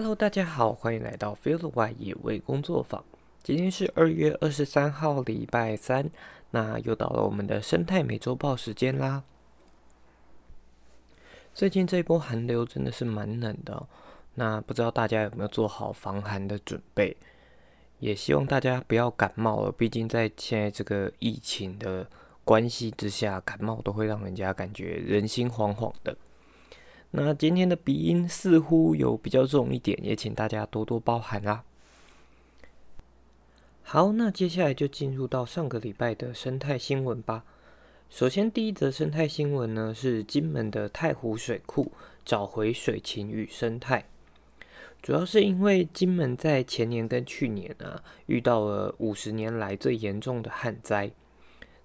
Hello，大家好，欢迎来到 Field 外野味工作坊。今天是二月二十三号，礼拜三，那又到了我们的生态美洲豹时间啦。最近这一波寒流真的是蛮冷的，那不知道大家有没有做好防寒的准备？也希望大家不要感冒了，毕竟在现在这个疫情的关系之下，感冒都会让人家感觉人心惶惶的。那今天的鼻音似乎有比较重一点，也请大家多多包涵啦。好，那接下来就进入到上个礼拜的生态新闻吧。首先，第一则生态新闻呢是金门的太湖水库找回水情与生态，主要是因为金门在前年跟去年啊遇到了五十年来最严重的旱灾。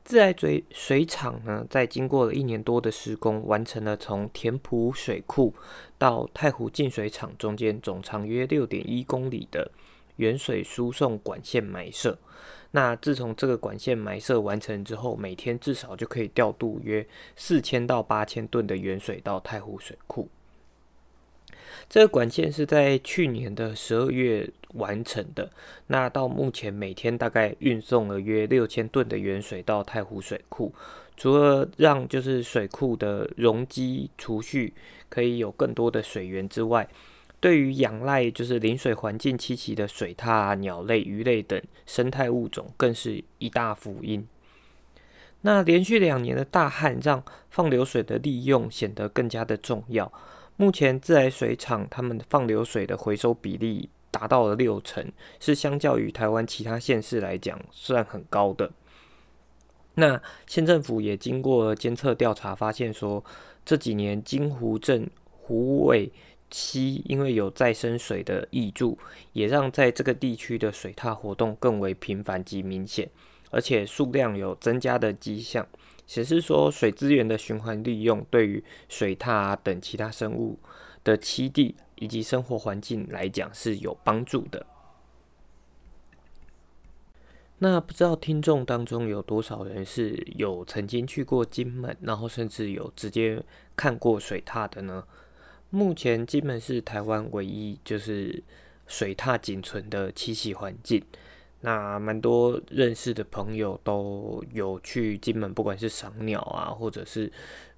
自来水水厂呢，在经过了一年多的施工，完成了从田埔水库到太湖净水厂中间总长约六点一公里的原水输送管线埋设。那自从这个管线埋设完成之后，每天至少就可以调度约四千到八千吨的原水到太湖水库。这个管线是在去年的十二月完成的。那到目前每天大概运送了约六千吨的原水到太湖水库。除了让就是水库的容积储蓄可以有更多的水源之外，对于仰赖就是临水环境栖息的水獭、鸟类、鱼类等生态物种，更是一大福音。那连续两年的大旱，让放流水的利用显得更加的重要。目前自来水厂他们放流水的回收比例达到了六成，是相较于台湾其他县市来讲算很高的。那县政府也经过监测调查，发现说这几年金湖镇湖尾溪因为有再生水的挹注，也让在这个地区的水獭活动更为频繁及明显，而且数量有增加的迹象。显示说，水资源的循环利用对于水獭等其他生物的栖地以及生活环境来讲是有帮助的。那不知道听众当中有多少人是有曾经去过金门，然后甚至有直接看过水獭的呢？目前金门是台湾唯一就是水獭仅存的栖息环境。那蛮多认识的朋友都有去金门，不管是赏鸟啊，或者是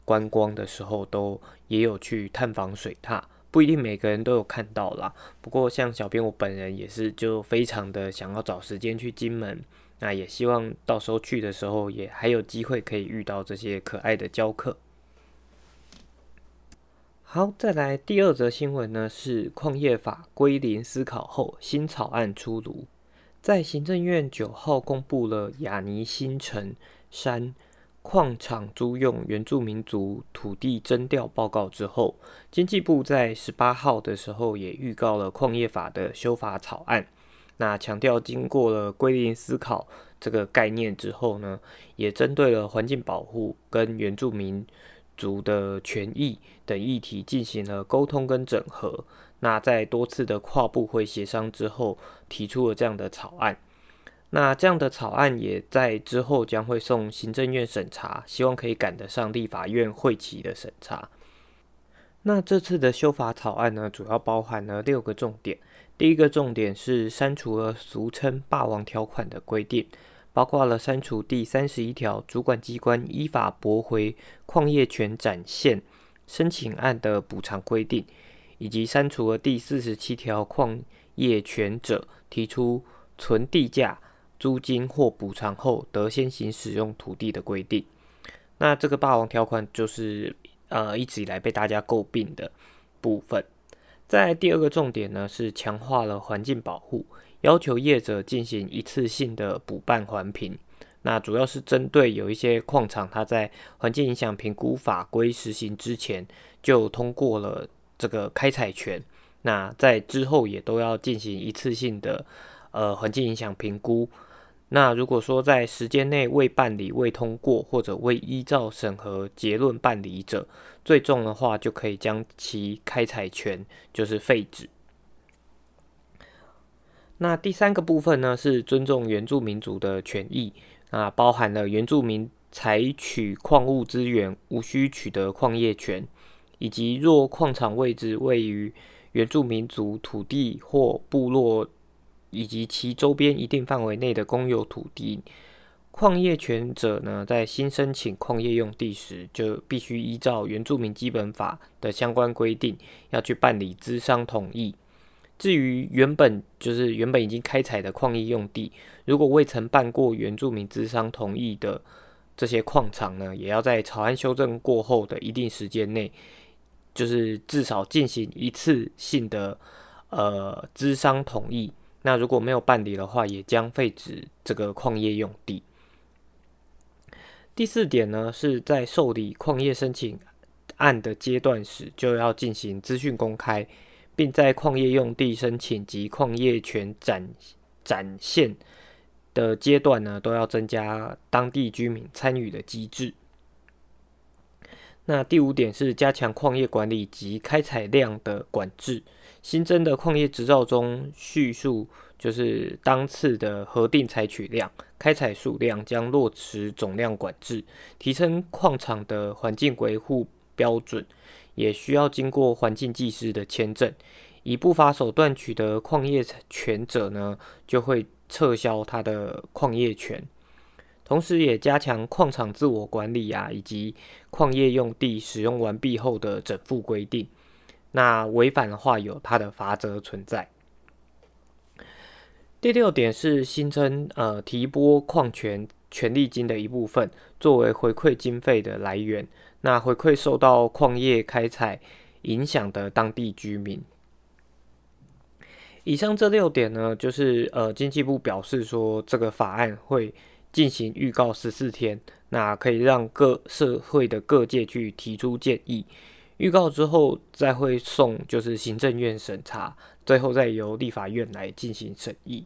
观光的时候，都也有去探访水獭。不一定每个人都有看到啦。不过像小编我本人也是，就非常的想要找时间去金门。那也希望到时候去的时候，也还有机会可以遇到这些可爱的教客。好，再来第二则新闻呢，是矿业法归零思考后，新草案出炉。在行政院九号公布了雅尼新城山矿场租用原住民族土地征调报告之后，经济部在十八号的时候也预告了矿业法的修法草案。那强调经过了归零思考这个概念之后呢，也针对了环境保护跟原住民族的权益等议题进行了沟通跟整合。那在多次的跨部会协商之后，提出了这样的草案。那这样的草案也在之后将会送行政院审查，希望可以赶得上立法院会期的审查。那这次的修法草案呢，主要包含了六个重点。第一个重点是删除了俗称“霸王条款”的规定，包括了删除第三十一条主管机关依法驳回矿业权展现申请案的补偿规定。以及删除了第四十七条矿业权者提出存地价、租金或补偿后得先行使用土地的规定。那这个霸王条款就是呃一直以来被大家诟病的部分。在第二个重点呢是强化了环境保护，要求业者进行一次性的补办环评。那主要是针对有一些矿场，它在环境影响评估法规实行之前就通过了。这个开采权，那在之后也都要进行一次性的呃环境影响评估。那如果说在时间内未办理、未通过或者未依照审核结论办理者，最重的话就可以将其开采权就是废止。那第三个部分呢是尊重原住民族的权益，啊，包含了原住民采取矿物资源无需取得矿业权。以及若矿场位置位于原住民族土地或部落以及其周边一定范围内的公有土地。矿业权者呢，在新申请矿业用地时，就必须依照原住民基本法的相关规定，要去办理资商同意。至于原本就是原本已经开采的矿业用地，如果未曾办过原住民资商同意的这些矿场呢，也要在草案修正过后的一定时间内，就是至少进行一次性的呃资商同意。那如果没有办理的话，也将废止这个矿业用地。第四点呢，是在受理矿业申请案的阶段时，就要进行资讯公开，并在矿业用地申请及矿业权展展现的阶段呢，都要增加当地居民参与的机制。那第五点是加强矿业管理及开采量的管制。新增的矿业执照中叙述，就是当次的核定采取量、开采数量将落实总量管制，提升矿场的环境维护标准，也需要经过环境技师的签证。以不法手段取得矿业权者呢，就会撤销他的矿业权。同时，也加强矿场自我管理啊，以及矿业用地使用完毕后的整复规定。那违反的话，有它的罚则存在。第六点是新增呃提拨矿权权利金的一部分，作为回馈经费的来源。那回馈受到矿业开采影响的当地居民。以上这六点呢，就是呃经济部表示说，这个法案会进行预告十四天，那可以让各社会的各界去提出建议。预告之后，再会送就是行政院审查，最后再由立法院来进行审议。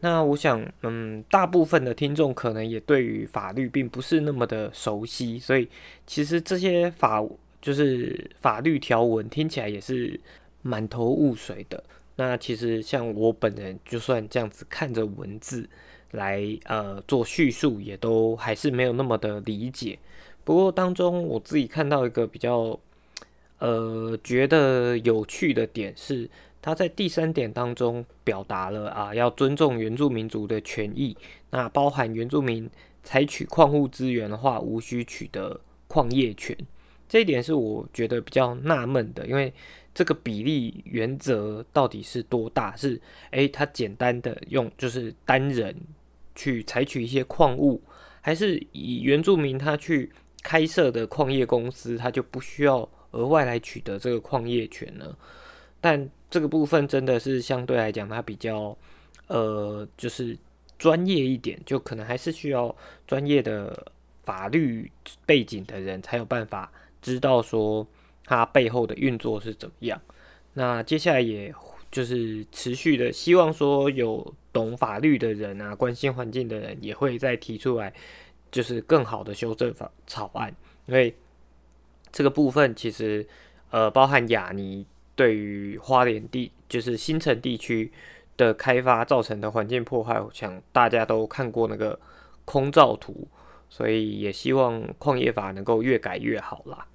那我想，嗯，大部分的听众可能也对于法律并不是那么的熟悉，所以其实这些法就是法律条文听起来也是满头雾水的。那其实像我本人，就算这样子看着文字来呃做叙述，也都还是没有那么的理解。不过当中，我自己看到一个比较，呃，觉得有趣的点是，他在第三点当中表达了啊，要尊重原住民族的权益，那包含原住民采取矿物资源的话，无需取得矿业权。这一点是我觉得比较纳闷的，因为这个比例原则到底是多大？是诶，他简单的用就是单人去采取一些矿物，还是以原住民他去？开设的矿业公司，他就不需要额外来取得这个矿业权呢。但这个部分真的是相对来讲，它比较呃，就是专业一点，就可能还是需要专业的法律背景的人才有办法知道说它背后的运作是怎么样。那接下来也就是持续的希望说，有懂法律的人啊，关心环境的人也会再提出来。就是更好的修正法草案，因为这个部分其实呃包含雅尼对于花莲地就是新城地区的开发造成的环境破坏，我想大家都看过那个空照图，所以也希望矿业法能够越改越好啦。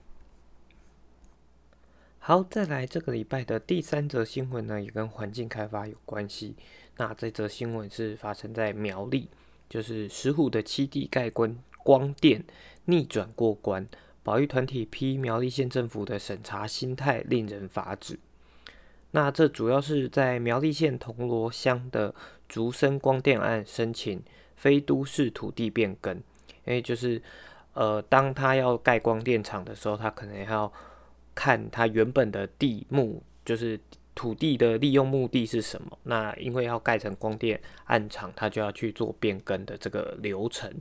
好，再来这个礼拜的第三则新闻呢，也跟环境开发有关系。那这则新闻是发生在苗栗。就是石虎的七弟盖光光电逆转过关，保育团体批苗栗县政府的审查心态令人发指。那这主要是在苗栗县铜锣乡的竹生光电案申请非都市土地变更，因为就是呃，当他要盖光电厂的时候，他可能要看他原本的地目，就是。土地的利用目的是什么？那因为要盖成光电暗场，它就要去做变更的这个流程。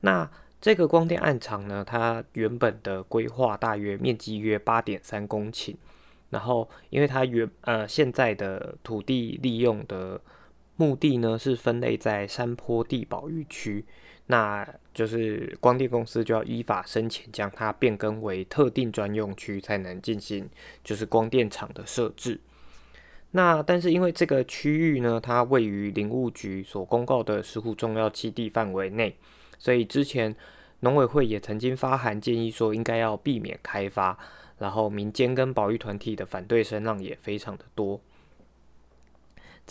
那这个光电暗场呢，它原本的规划大约面积约八点三公顷，然后因为它原呃现在的土地利用的目的呢是分类在山坡地保育区。那就是光电公司就要依法申请将它变更为特定专用区，才能进行就是光电厂的设置。那但是因为这个区域呢，它位于林务局所公告的石虎重要基地范围内，所以之前农委会也曾经发函建议说，应该要避免开发，然后民间跟保育团体的反对声浪也非常的多。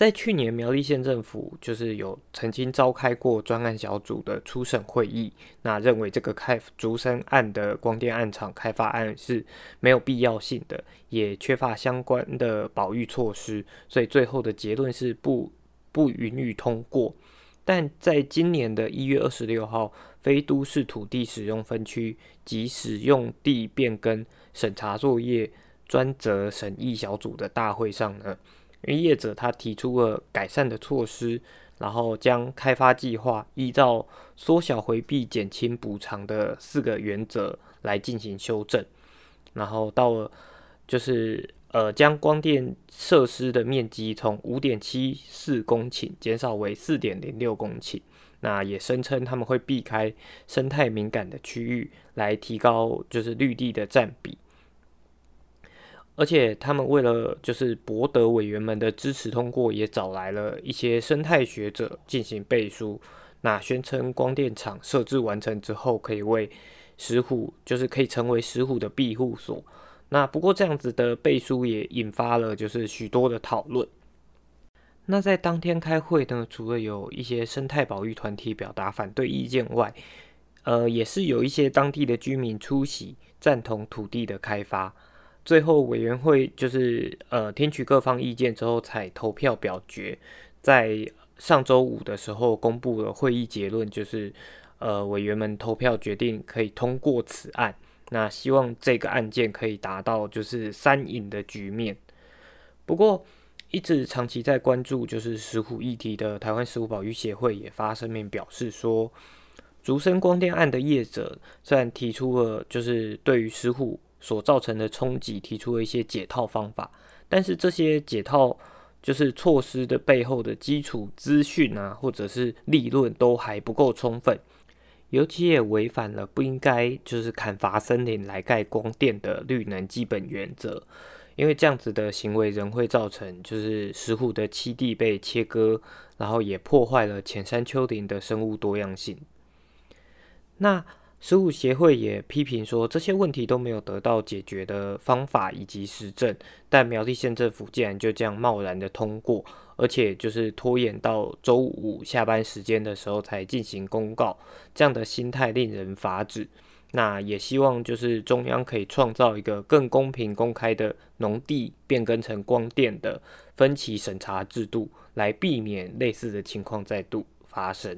在去年，苗栗县政府就是有曾经召开过专案小组的初审会议，那认为这个开竹山案的光电案场开发案是没有必要性的，也缺乏相关的保育措施，所以最后的结论是不不允予通过。但在今年的一月二十六号，非都市土地使用分区及使用地变更审查作业专责审议小组的大会上呢。因为业者他提出了改善的措施，然后将开发计划依照缩小回避、减轻补偿的四个原则来进行修正，然后到了就是呃将光电设施的面积从五点七四公顷减少为四点零六公顷，那也声称他们会避开生态敏感的区域，来提高就是绿地的占比。而且他们为了就是博得委员们的支持通过，也找来了一些生态学者进行背书。那宣称光电厂设置完成之后，可以为石虎，就是可以成为石虎的庇护所。那不过这样子的背书也引发了就是许多的讨论。那在当天开会呢，除了有一些生态保育团体表达反对意见外，呃，也是有一些当地的居民出席，赞同土地的开发。最后，委员会就是呃听取各方意见之后，才投票表决。在上周五的时候，公布了会议结论，就是呃委员们投票决定可以通过此案。那希望这个案件可以达到就是三赢的局面。不过，一直长期在关注就是石虎议题的台湾石虎保育协会也发声明表示说，竹升光电案的业者虽然提出了就是对于石虎。所造成的冲击，提出了一些解套方法，但是这些解套就是措施的背后的基础资讯啊，或者是利润都还不够充分，尤其也违反了不应该就是砍伐森林来盖光电的绿能基本原则，因为这样子的行为仍会造成就是石虎的栖地被切割，然后也破坏了浅山丘陵的生物多样性。那。食物协会也批评说，这些问题都没有得到解决的方法以及实证，但苗栗县政府竟然就这样贸然的通过，而且就是拖延到周五下班时间的时候才进行公告，这样的心态令人发指。那也希望就是中央可以创造一个更公平公开的农地变更成光电的分期审查制度，来避免类似的情况再度发生。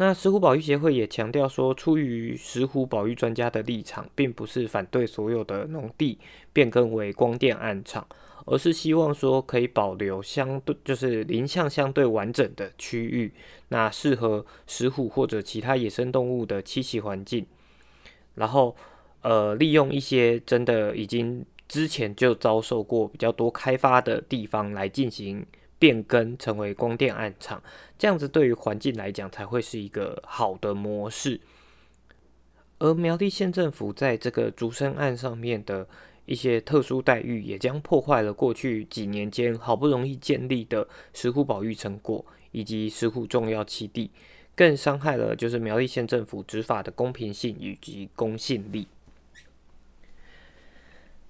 那石虎保育协会也强调说，出于石虎保育专家的立场，并不是反对所有的农地变更为光电暗场，而是希望说可以保留相对就是林相相对完整的区域，那适合石虎或者其他野生动物的栖息环境，然后呃利用一些真的已经之前就遭受过比较多开发的地方来进行。变更成为光电暗场，这样子对于环境来讲才会是一个好的模式。而苗栗县政府在这个竹生案上面的一些特殊待遇，也将破坏了过去几年间好不容易建立的石虎保育成果以及石虎重要栖地，更伤害了就是苗栗县政府执法的公平性以及公信力。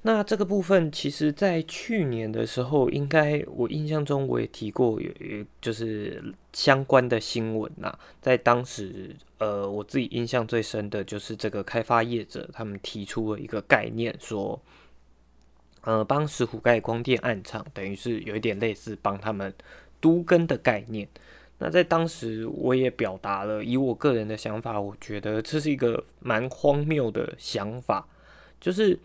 那这个部分，其实在去年的时候，应该我印象中我也提过，有就是相关的新闻呐。在当时，呃，我自己印象最深的就是这个开发业者他们提出了一个概念，说，呃，帮石虎盖光电暗场，等于是有一点类似帮他们都根的概念。那在当时，我也表达了以我个人的想法，我觉得这是一个蛮荒谬的想法，就是。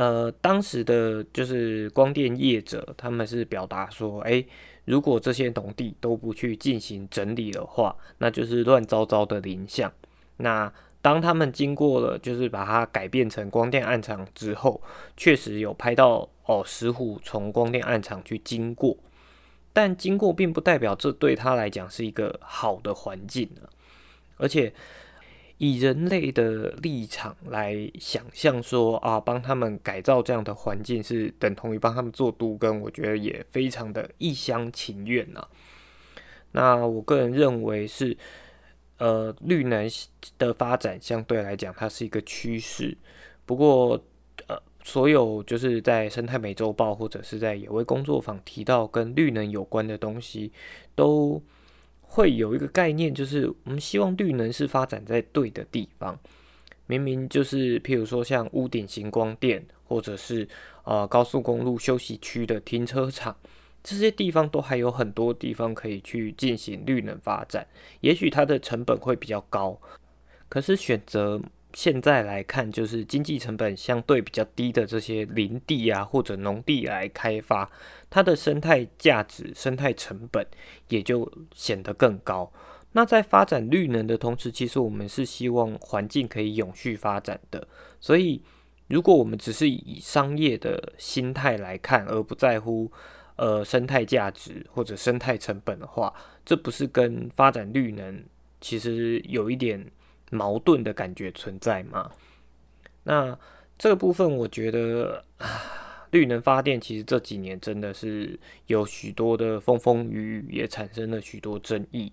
呃，当时的就是光电业者，他们是表达说，诶，如果这些农地都不去进行整理的话，那就是乱糟糟的林相。那当他们经过了，就是把它改变成光电暗场之后，确实有拍到哦，石虎从光电暗场去经过，但经过并不代表这对他来讲是一个好的环境而且。以人类的立场来想象说啊，帮他们改造这样的环境是等同于帮他们做都根，我觉得也非常的一厢情愿呐。那我个人认为是，呃，绿能的发展相对来讲，它是一个趋势。不过，呃，所有就是在生态美洲豹或者是在野味工作坊提到跟绿能有关的东西，都会有一个概念，就是我们希望绿能是发展在对的地方。明明就是，譬如说像屋顶型光电，或者是呃高速公路休息区的停车场。这些地方都还有很多地方可以去进行绿能发展，也许它的成本会比较高，可是选择现在来看，就是经济成本相对比较低的这些林地啊或者农地来开发，它的生态价值、生态成本也就显得更高。那在发展绿能的同时，其实我们是希望环境可以永续发展的，所以如果我们只是以商业的心态来看，而不在乎。呃，生态价值或者生态成本的话，这不是跟发展绿能其实有一点矛盾的感觉存在吗？那这个部分，我觉得绿能发电其实这几年真的是有许多的风风雨雨，也产生了许多争议。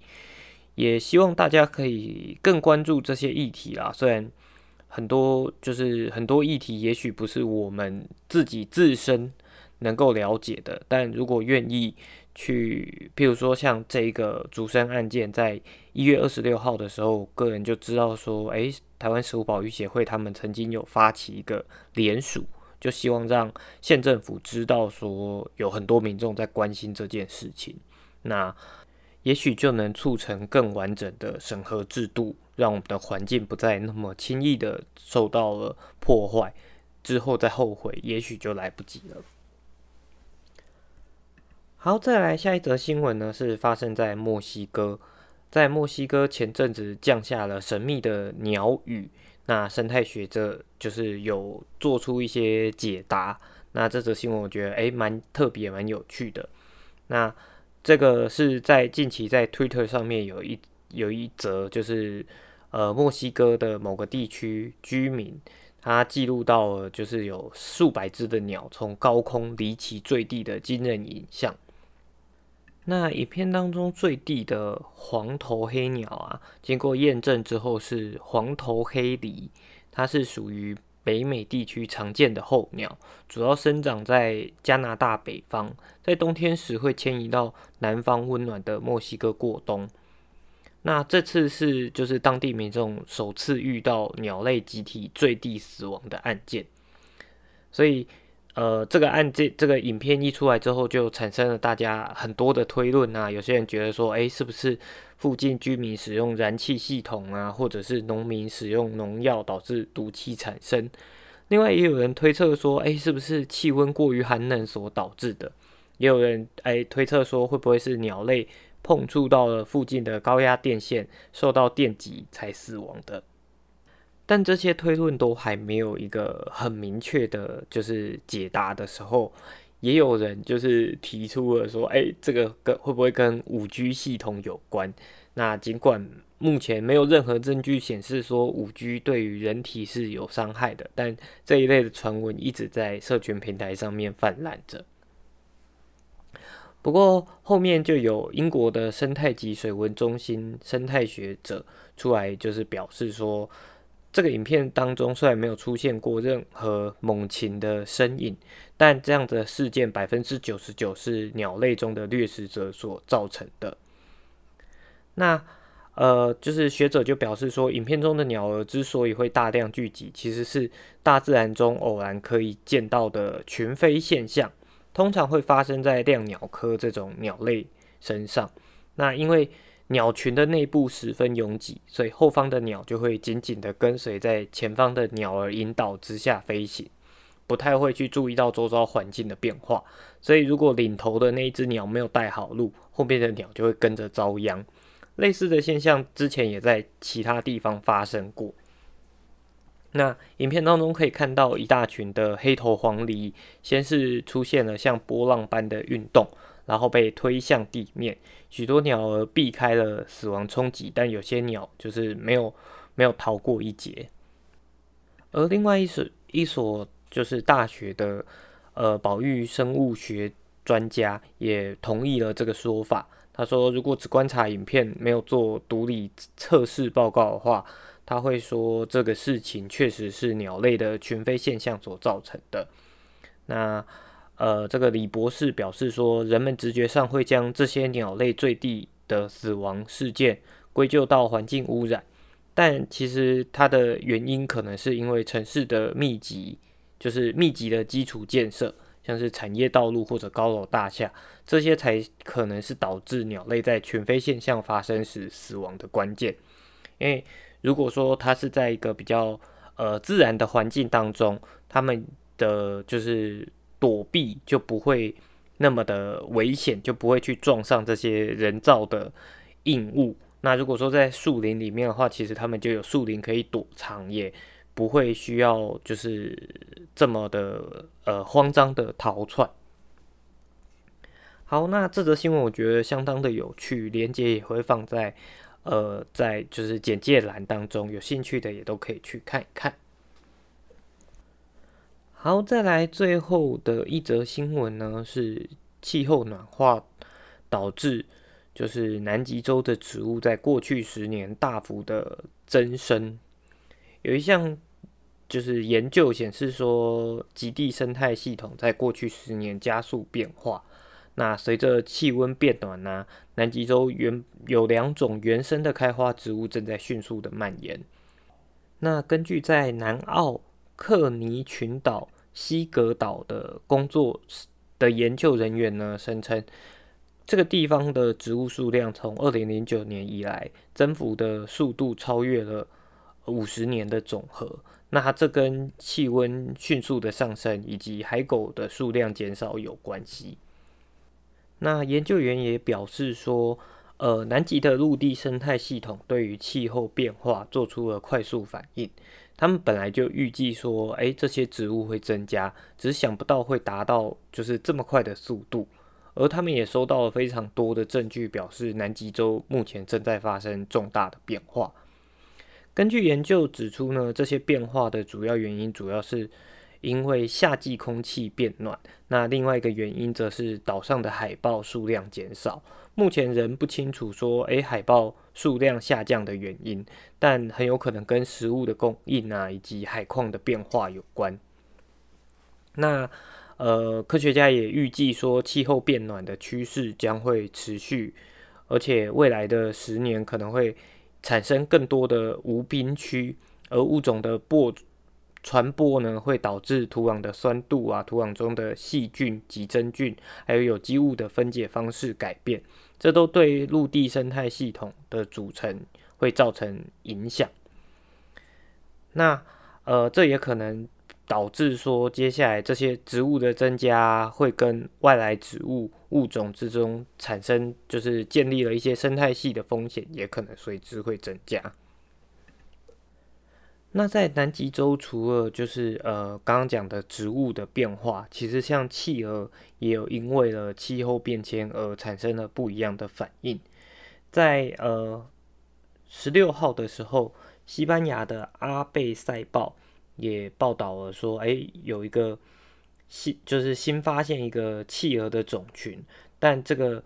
也希望大家可以更关注这些议题啦。虽然很多就是很多议题，也许不是我们自己自身。能够了解的，但如果愿意去，譬如说像这个竹生案件，在一月二十六号的时候，个人就知道说，诶，台湾食物保育协会他们曾经有发起一个联署，就希望让县政府知道说，有很多民众在关心这件事情，那也许就能促成更完整的审核制度，让我们的环境不再那么轻易的受到了破坏，之后再后悔，也许就来不及了。好，再来下一则新闻呢，是发生在墨西哥。在墨西哥前阵子降下了神秘的鸟雨，那生态学者就是有做出一些解答。那这则新闻我觉得诶蛮特别，蛮有趣的。那这个是在近期在 Twitter 上面有一有一则，就是呃墨西哥的某个地区居民。他记录到了，就是有数百只的鸟从高空离奇坠地的惊人影像。那影片当中坠地的黄头黑鸟啊，经过验证之后是黄头黑鹂，它是属于北美地区常见的候鸟，主要生长在加拿大北方，在冬天时会迁移到南方温暖的墨西哥过冬。那这次是就是当地民众首次遇到鸟类集体坠地死亡的案件，所以。呃，这个案件，这个影片一出来之后，就产生了大家很多的推论啊。有些人觉得说，哎，是不是附近居民使用燃气系统啊，或者是农民使用农药导致毒气产生？另外，也有人推测说，哎，是不是气温过于寒冷所导致的？也有人哎推测说，会不会是鸟类碰触到了附近的高压电线，受到电击才死亡的？但这些推论都还没有一个很明确的，就是解答的时候，也有人就是提出了说，哎，这个跟会不会跟五 G 系统有关？那尽管目前没有任何证据显示说五 G 对于人体是有伤害的，但这一类的传闻一直在社群平台上面泛滥着。不过后面就有英国的生态级水文中心生态学者出来，就是表示说。这个影片当中虽然没有出现过任何猛禽的身影，但这样的事件百分之九十九是鸟类中的掠食者所造成的。那呃，就是学者就表示说，影片中的鸟儿之所以会大量聚集，其实是大自然中偶然可以见到的群飞现象，通常会发生在亮鸟科这种鸟类身上。那因为鸟群的内部十分拥挤，所以后方的鸟就会紧紧的跟随在前方的鸟儿引导之下飞行，不太会去注意到周遭环境的变化。所以如果领头的那一只鸟没有带好路，后面的鸟就会跟着遭殃。类似的现象之前也在其他地方发生过。那影片当中可以看到一大群的黑头黄鹂，先是出现了像波浪般的运动。然后被推向地面，许多鸟儿避开了死亡冲击，但有些鸟就是没有没有逃过一劫。而另外一所一所就是大学的呃保育生物学专家也同意了这个说法，他说，如果只观察影片，没有做独立测试报告的话，他会说这个事情确实是鸟类的群飞现象所造成的。那呃，这个李博士表示说，人们直觉上会将这些鸟类坠地的死亡事件归咎到环境污染，但其实它的原因可能是因为城市的密集，就是密集的基础建设，像是产业道路或者高楼大厦，这些才可能是导致鸟类在群飞现象发生时死亡的关键。因为如果说它是在一个比较呃自然的环境当中，它们的就是躲避就不会那么的危险，就不会去撞上这些人造的硬物。那如果说在树林里面的话，其实他们就有树林可以躲藏，也不会需要就是这么的呃慌张的逃窜。好，那这则新闻我觉得相当的有趣，连接也会放在呃在就是简介栏当中，有兴趣的也都可以去看一看。好，再来最后的一则新闻呢，是气候暖化导致，就是南极洲的植物在过去十年大幅的增生。有一项就是研究显示说，极地生态系统在过去十年加速变化。那随着气温变暖呢，南极洲原有两种原生的开花植物正在迅速的蔓延。那根据在南澳克尼群岛。西格岛的工作的研究人员呢，声称这个地方的植物数量从二零零九年以来增幅的速度超越了五十年的总和。那这跟气温迅速的上升以及海狗的数量减少有关系。那研究员也表示说，呃，南极的陆地生态系统对于气候变化做出了快速反应。他们本来就预计说，哎，这些植物会增加，只是想不到会达到就是这么快的速度。而他们也收到了非常多的证据，表示南极洲目前正在发生重大的变化。根据研究指出呢，这些变化的主要原因主要是因为夏季空气变暖，那另外一个原因则是岛上的海豹数量减少。目前仍不清楚说，诶，海豹数量下降的原因，但很有可能跟食物的供应啊，以及海况的变化有关。那呃，科学家也预计说，气候变暖的趋势将会持续，而且未来的十年可能会产生更多的无冰区，而物种的播传播呢，会导致土壤的酸度啊，土壤中的细菌及真菌，还有有机物的分解方式改变。这都对陆地生态系统的组成会造成影响。那呃，这也可能导致说，接下来这些植物的增加会跟外来植物物种之中产生，就是建立了一些生态系的风险，也可能随之会增加。那在南极洲，除了就是呃刚刚讲的植物的变化，其实像企鹅也有因为了气候变迁而产生了不一样的反应。在呃十六号的时候，西班牙的阿贝塞报也报道了说，哎，有一个新就是新发现一个企鹅的种群，但这个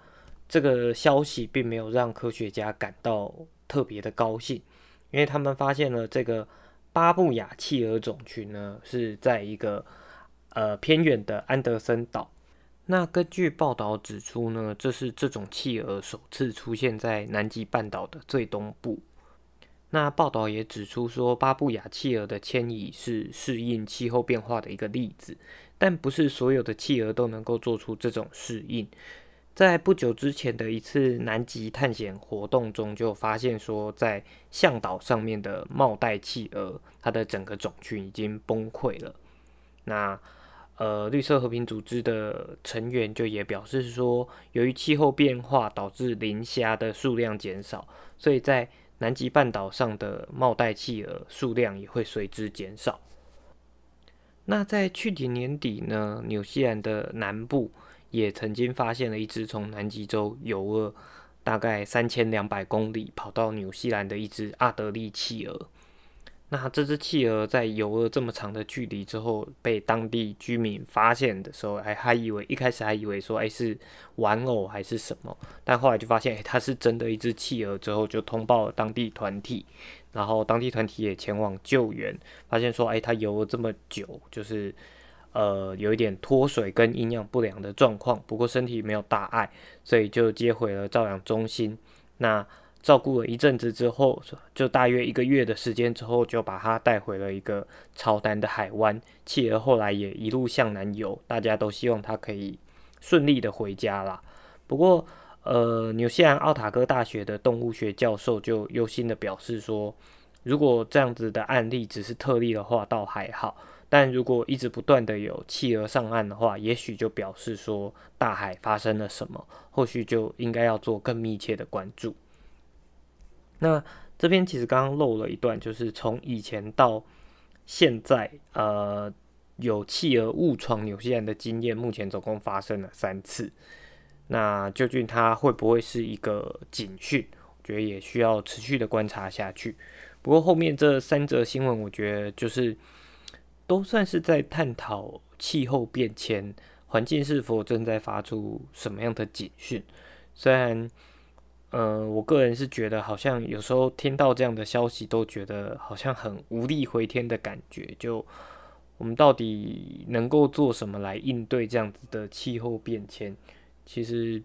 这个消息并没有让科学家感到特别的高兴，因为他们发现了这个。巴布亚企鹅种群呢，是在一个呃偏远的安德森岛。那根据报道指出呢，这是这种企鹅首次出现在南极半岛的最东部。那报道也指出说，巴布亚企鹅的迁移是适应气候变化的一个例子，但不是所有的企鹅都能够做出这种适应。在不久之前的一次南极探险活动中，就发现说，在向导上面的帽带企鹅，它的整个种群已经崩溃了。那呃，绿色和平组织的成员就也表示说，由于气候变化导致磷虾的数量减少，所以在南极半岛上的帽带企鹅数量也会随之减少。那在去年年底呢，纽西兰的南部。也曾经发现了一只从南极洲游了大概三千两百公里跑到纽西兰的一只阿德利企鹅。那这只企鹅在游了这么长的距离之后，被当地居民发现的时候，还还以为一开始还以为说，哎，是玩偶还是什么？但后来就发现，哎，它是真的一只企鹅。之后就通报了当地团体，然后当地团体也前往救援，发现说，哎，它游了这么久，就是呃有一点脱水跟营养不良的状况，不过身体没有大碍，所以就接回了照养中心。那照顾了一阵子之后，就大约一个月的时间之后，就把它带回了一个超南的海湾。企鹅后来也一路向南游，大家都希望它可以顺利的回家啦。不过，呃，纽西兰奥塔哥大学的动物学教授就忧心的表示说，如果这样子的案例只是特例的话，倒还好；但如果一直不断的有企鹅上岸的话，也许就表示说大海发生了什么，后续就应该要做更密切的关注。那这边其实刚刚漏了一段，就是从以前到现在，呃，有企鹅误闯纽西兰的经验，目前总共发生了三次。那究竟它会不会是一个警讯？我觉得也需要持续的观察下去。不过后面这三则新闻，我觉得就是都算是在探讨气候变迁，环境是否正在发出什么样的警讯。虽然。呃，我个人是觉得，好像有时候听到这样的消息，都觉得好像很无力回天的感觉。就我们到底能够做什么来应对这样子的气候变迁？其实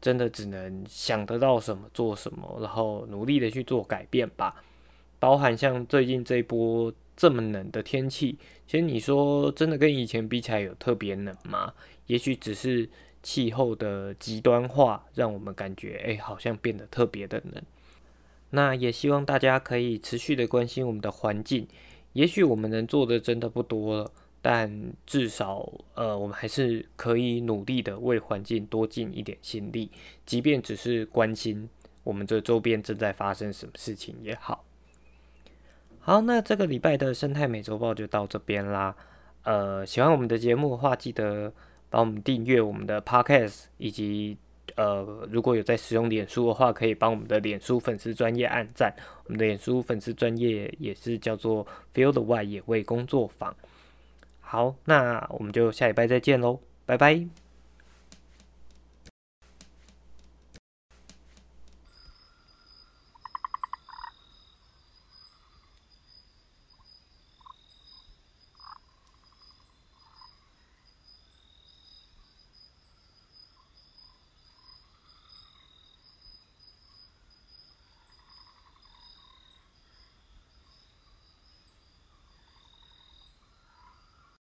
真的只能想得到什么做什么，然后努力的去做改变吧。包含像最近这一波这么冷的天气，其实你说真的跟以前比起来有特别冷吗？也许只是。气候的极端化让我们感觉，哎，好像变得特别的冷。那也希望大家可以持续的关心我们的环境。也许我们能做的真的不多了，但至少，呃，我们还是可以努力的为环境多尽一点心力，即便只是关心我们这周边正在发生什么事情也好。好，那这个礼拜的生态美洲报就到这边啦。呃，喜欢我们的节目的话，记得。帮我们订阅我们的 Podcast，以及呃，如果有在使用脸书的话，可以帮我们的脸书粉丝专业按赞。我们的脸书粉丝专业也是叫做 Field 外野味工作坊。好，那我们就下礼拜再见喽，拜拜。